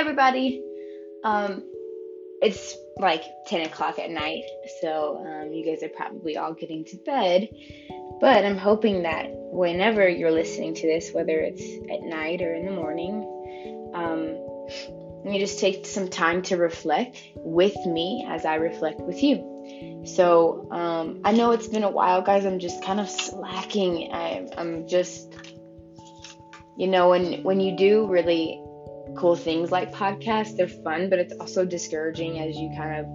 everybody. Um, it's like 10 o'clock at night, so um, you guys are probably all getting to bed. But I'm hoping that whenever you're listening to this, whether it's at night or in the morning, um, you just take some time to reflect with me as I reflect with you. So um, I know it's been a while, guys. I'm just kind of slacking. I, I'm just, you know, when when you do really cool things like podcasts. They're fun, but it's also discouraging as you kind of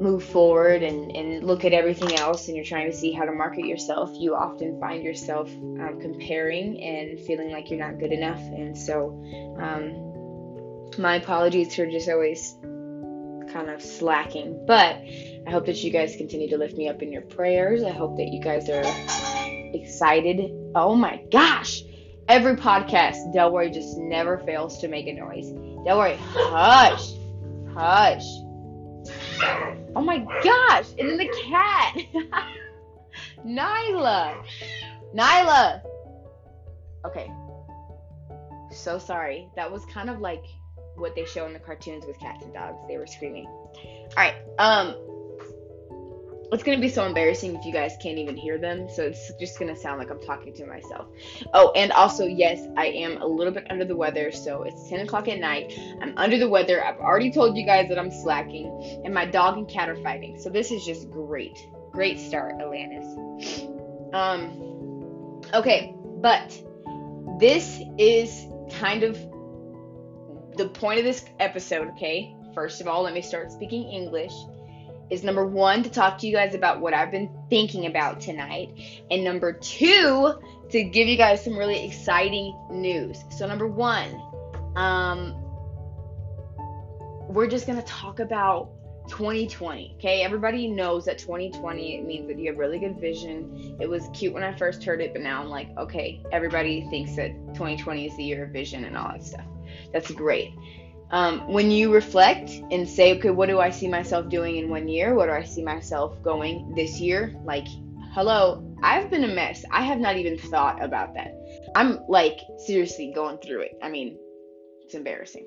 move forward and, and look at everything else and you're trying to see how to market yourself. You often find yourself um, comparing and feeling like you're not good enough. And so, um, my apologies for just always kind of slacking, but I hope that you guys continue to lift me up in your prayers. I hope that you guys are excited. Oh my gosh! Every podcast, Delroy just never fails to make a noise. Delroy, hush, hush. Oh my gosh! And then the cat, Nyla, Nyla. Okay, so sorry. That was kind of like what they show in the cartoons with cats and dogs. They were screaming. All right. Um, it's going to be so embarrassing if you guys can't even hear them. So it's just going to sound like I'm talking to myself. Oh, and also, yes, I am a little bit under the weather. So it's 10 o'clock at night. I'm under the weather. I've already told you guys that I'm slacking. And my dog and cat are fighting. So this is just great. Great start, Alanes. Um, okay, but this is kind of the point of this episode, okay? First of all, let me start speaking English is number one, to talk to you guys about what I've been thinking about tonight, and number two, to give you guys some really exciting news. So, number one, um, we're just gonna talk about 2020. Okay, everybody knows that 2020 it means that you have really good vision. It was cute when I first heard it, but now I'm like, okay, everybody thinks that 2020 is the year of vision and all that stuff. That's great um, when you reflect and say, okay, what do I see myself doing in one year? What do I see myself going this year? Like, hello, I've been a mess. I have not even thought about that. I'm like seriously going through it. I mean, it's embarrassing.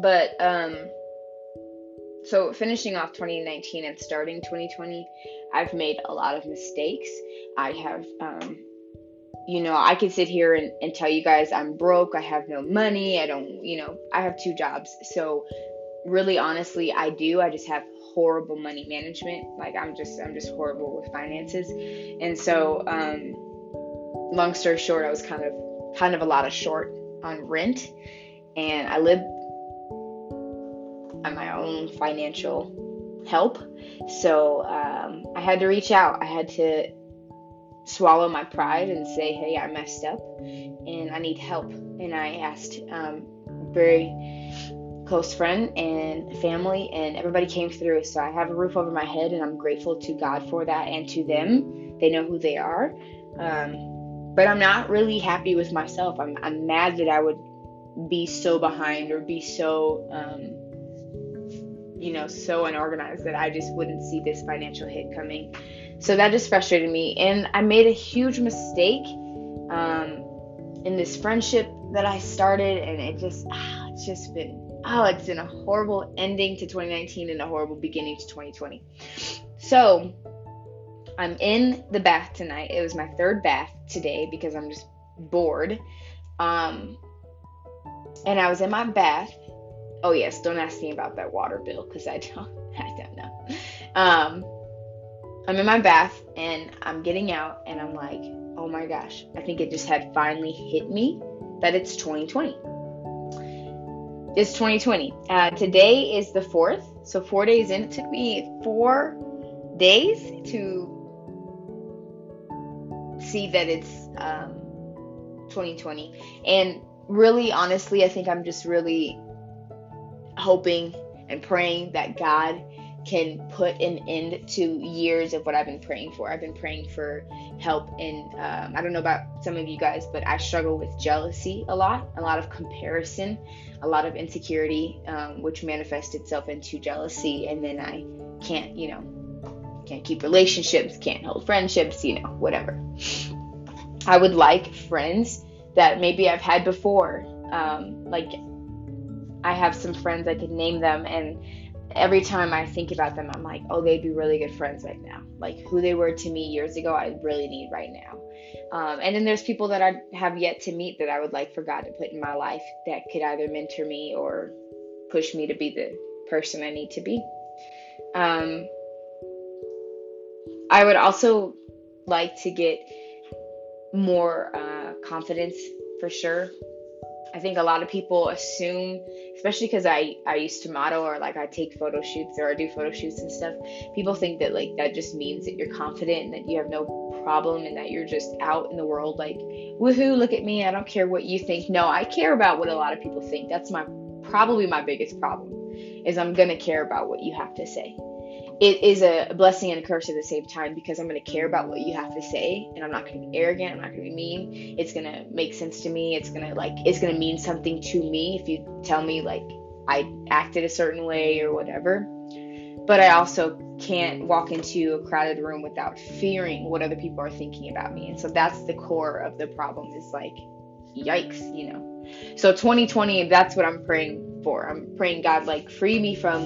But um so finishing off 2019 and starting 2020, I've made a lot of mistakes. I have um you know, I can sit here and, and tell you guys I'm broke, I have no money, I don't, you know, I have two jobs. So really honestly, I do. I just have horrible money management. Like I'm just I'm just horrible with finances. And so um long story short, I was kind of kind of a lot of short on rent and I live on my own financial help. So um, I had to reach out. I had to swallow my pride and say, hey, I messed up and I need help. And I asked um, very close friend and family, and everybody came through. So I have a roof over my head, and I'm grateful to God for that and to them. They know who they are. Um, but I'm not really happy with myself. I'm, I'm mad that I would be so behind or be so, um, you know, so unorganized that I just wouldn't see this financial hit coming. So that just frustrated me. And I made a huge mistake um, in this friendship that I started, and it just, ah, it's just been, oh, it's been a horrible ending to 2019 and a horrible beginning to 2020. So I'm in the bath tonight. It was my third bath today because I'm just bored. Um, and I was in my bath. Oh yes, don't ask me about that water bill because I don't, I don't know. Um, I'm in my bath and I'm getting out and I'm like, oh my gosh, I think it just had finally hit me that it's 2020. It's 2020. Uh, today is the fourth, so four days in. It took me four days to see that it's um, 2020. And really, honestly, I think I'm just really hoping and praying that God can put an end to years of what I've been praying for. I've been praying for help in, um, I don't know about some of you guys, but I struggle with jealousy a lot, a lot of comparison, a lot of insecurity, um, which manifests itself into jealousy. And then I can't, you know, can't keep relationships, can't hold friendships, you know, whatever. I would like friends that maybe I've had before. Um, like I have some friends I could name them, and every time I think about them, I'm like, oh, they'd be really good friends right now. Like who they were to me years ago, I really need right now. Um, and then there's people that I have yet to meet that I would like for God to put in my life that could either mentor me or push me to be the person I need to be. Um, I would also like to get more uh, confidence for sure. I think a lot of people assume, especially because I I used to model or like I take photo shoots or I do photo shoots and stuff. People think that like that just means that you're confident and that you have no problem and that you're just out in the world like woohoo, look at me. I don't care what you think. No, I care about what a lot of people think. That's my probably my biggest problem is I'm gonna care about what you have to say it is a blessing and a curse at the same time because I'm going to care about what you have to say and I'm not going to be arrogant. I'm not going to be mean. It's going to make sense to me. It's going to like, it's going to mean something to me if you tell me like I acted a certain way or whatever. But I also can't walk into a crowded room without fearing what other people are thinking about me. And so that's the core of the problem is like, yikes, you know. So 2020, that's what I'm praying for. I'm praying God like free me from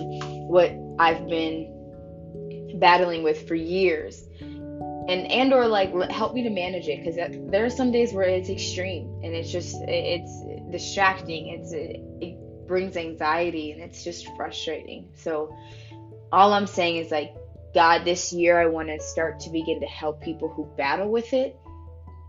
what I've been battling with for years. And and or like help me to manage it because there are some days where it's extreme and it's just it's distracting it's it brings anxiety and it's just frustrating. So all i'm saying is like god this year i want to start to begin to help people who battle with it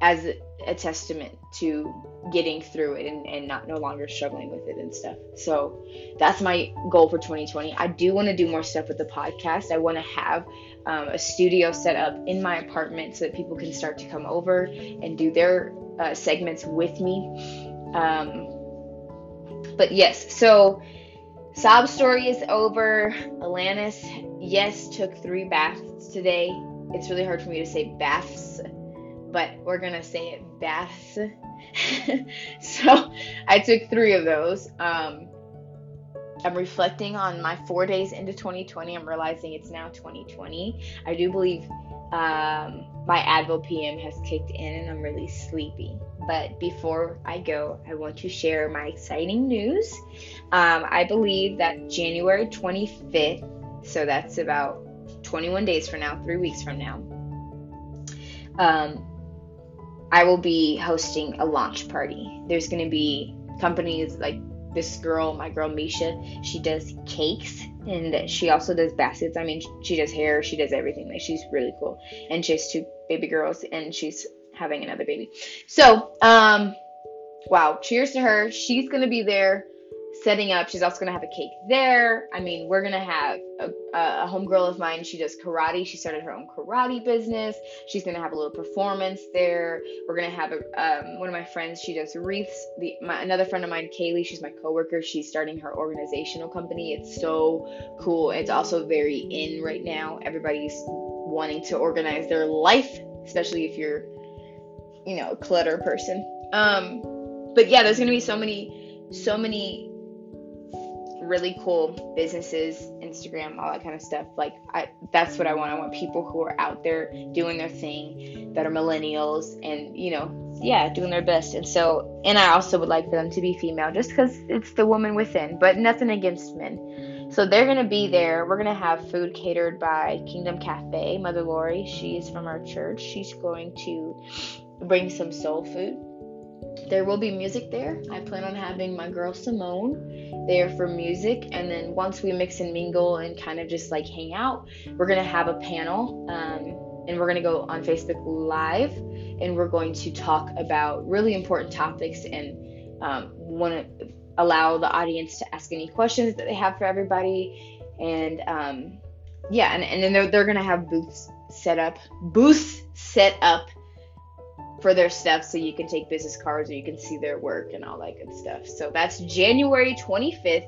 as a testament to getting through it and, and not no longer struggling with it and stuff. So that's my goal for 2020. I do want to do more stuff with the podcast. I want to have um, a studio set up in my apartment so that people can start to come over and do their uh, segments with me. Um, but yes, so sob story is over. Alanes, yes, took three baths today. It's really hard for me to say baths but we're gonna say it baths. so I took three of those. Um, I'm reflecting on my four days into 2020. I'm realizing it's now 2020. I do believe um, my Advil PM has kicked in and I'm really sleepy. But before I go, I want to share my exciting news. Um, I believe that January 25th, so that's about 21 days from now, three weeks from now, um, I will be hosting a launch party. There's going to be companies like this girl, my girl Misha, she does cakes and she also does baskets. I mean, she does hair, she does everything. Like she's really cool. And she has two baby girls and she's having another baby. So, um wow, cheers to her. She's going to be there setting up. She's also gonna have a cake there. I mean, we're gonna have a, a homegirl of mine. She does karate. She started her own karate business. She's gonna have a little performance there. We're gonna have a um, one of my friends. She does wreaths. The my, another friend of mine, Kaylee. She's my coworker. She's starting her organizational company. It's so cool. It's also very in right now. Everybody's wanting to organize their life, especially if you're, you know, a clutter person. Um, but yeah, there's gonna be so many, so many really cool businesses, Instagram, all that kind of stuff. Like I that's what I want. I want people who are out there doing their thing that are millennials and, you know, yeah, doing their best. And so and I also would like for them to be female just cuz it's the woman within, but nothing against men. So they're going to be there. We're going to have food catered by Kingdom Cafe. Mother Lori, she's from our church. She's going to bring some soul food there will be music there. I plan on having my girl Simone there for music, and then once we mix and mingle and kind of just like hang out, we're gonna have a panel, um, and we're gonna go on Facebook Live, and we're going to talk about really important topics and um, want to allow the audience to ask any questions that they have for everybody, and um, yeah, and, and then they're, they're gonna have booths set up, booths set up for their stuff so you can take business cards or you can see their work and all that good stuff. So that's January 25th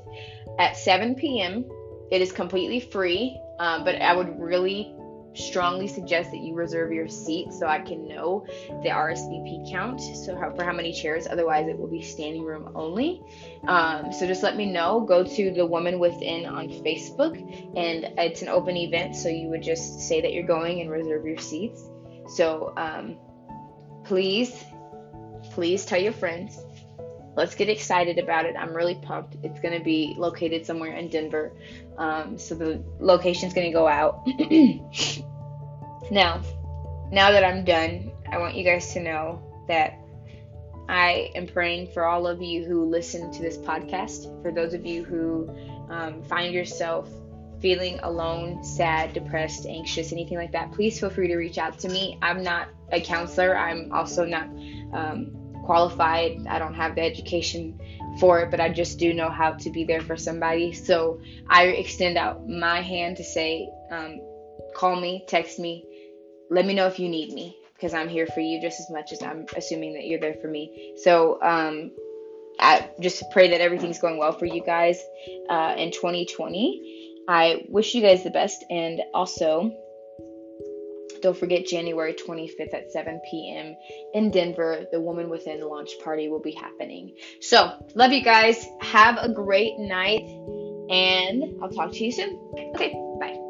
at 7 p.m. It is completely free, um, but I would really strongly suggest that you reserve your seat so I can know the RSVP count. So how, for how many chairs? Otherwise, it will be standing room only. Um, so just let me know. Go to the Woman Within on Facebook, and it's an open event. So you would just say that you're going and reserve your seats. So um, please, please tell your friends. let's get excited about it. I'm really pumped. It's going to be located somewhere in Denver. Um, so the location's going to go out. now, now that I'm done, I want you guys to know that I am praying for all of you who listen to this podcast, for those of you who um, find yourself feeling alone, sad, depressed, anxious, anything like that, please feel free to reach out to me. I'm not a counselor, I'm also not um, qualified, I don't have the education for it, but I just do know how to be there for somebody. So I extend out my hand to say, um, call me, text me, let me know if you need me because I'm here for you just as much as I'm assuming that you're there for me. So, um, I just pray that everything's going well for you guys uh, in 2020. I wish you guys the best, and also don't forget January 25th at 7 p.m. in Denver. The Woman Within launch party will be happening. So, love you guys. Have a great night, and I'll talk to you soon. Okay, bye.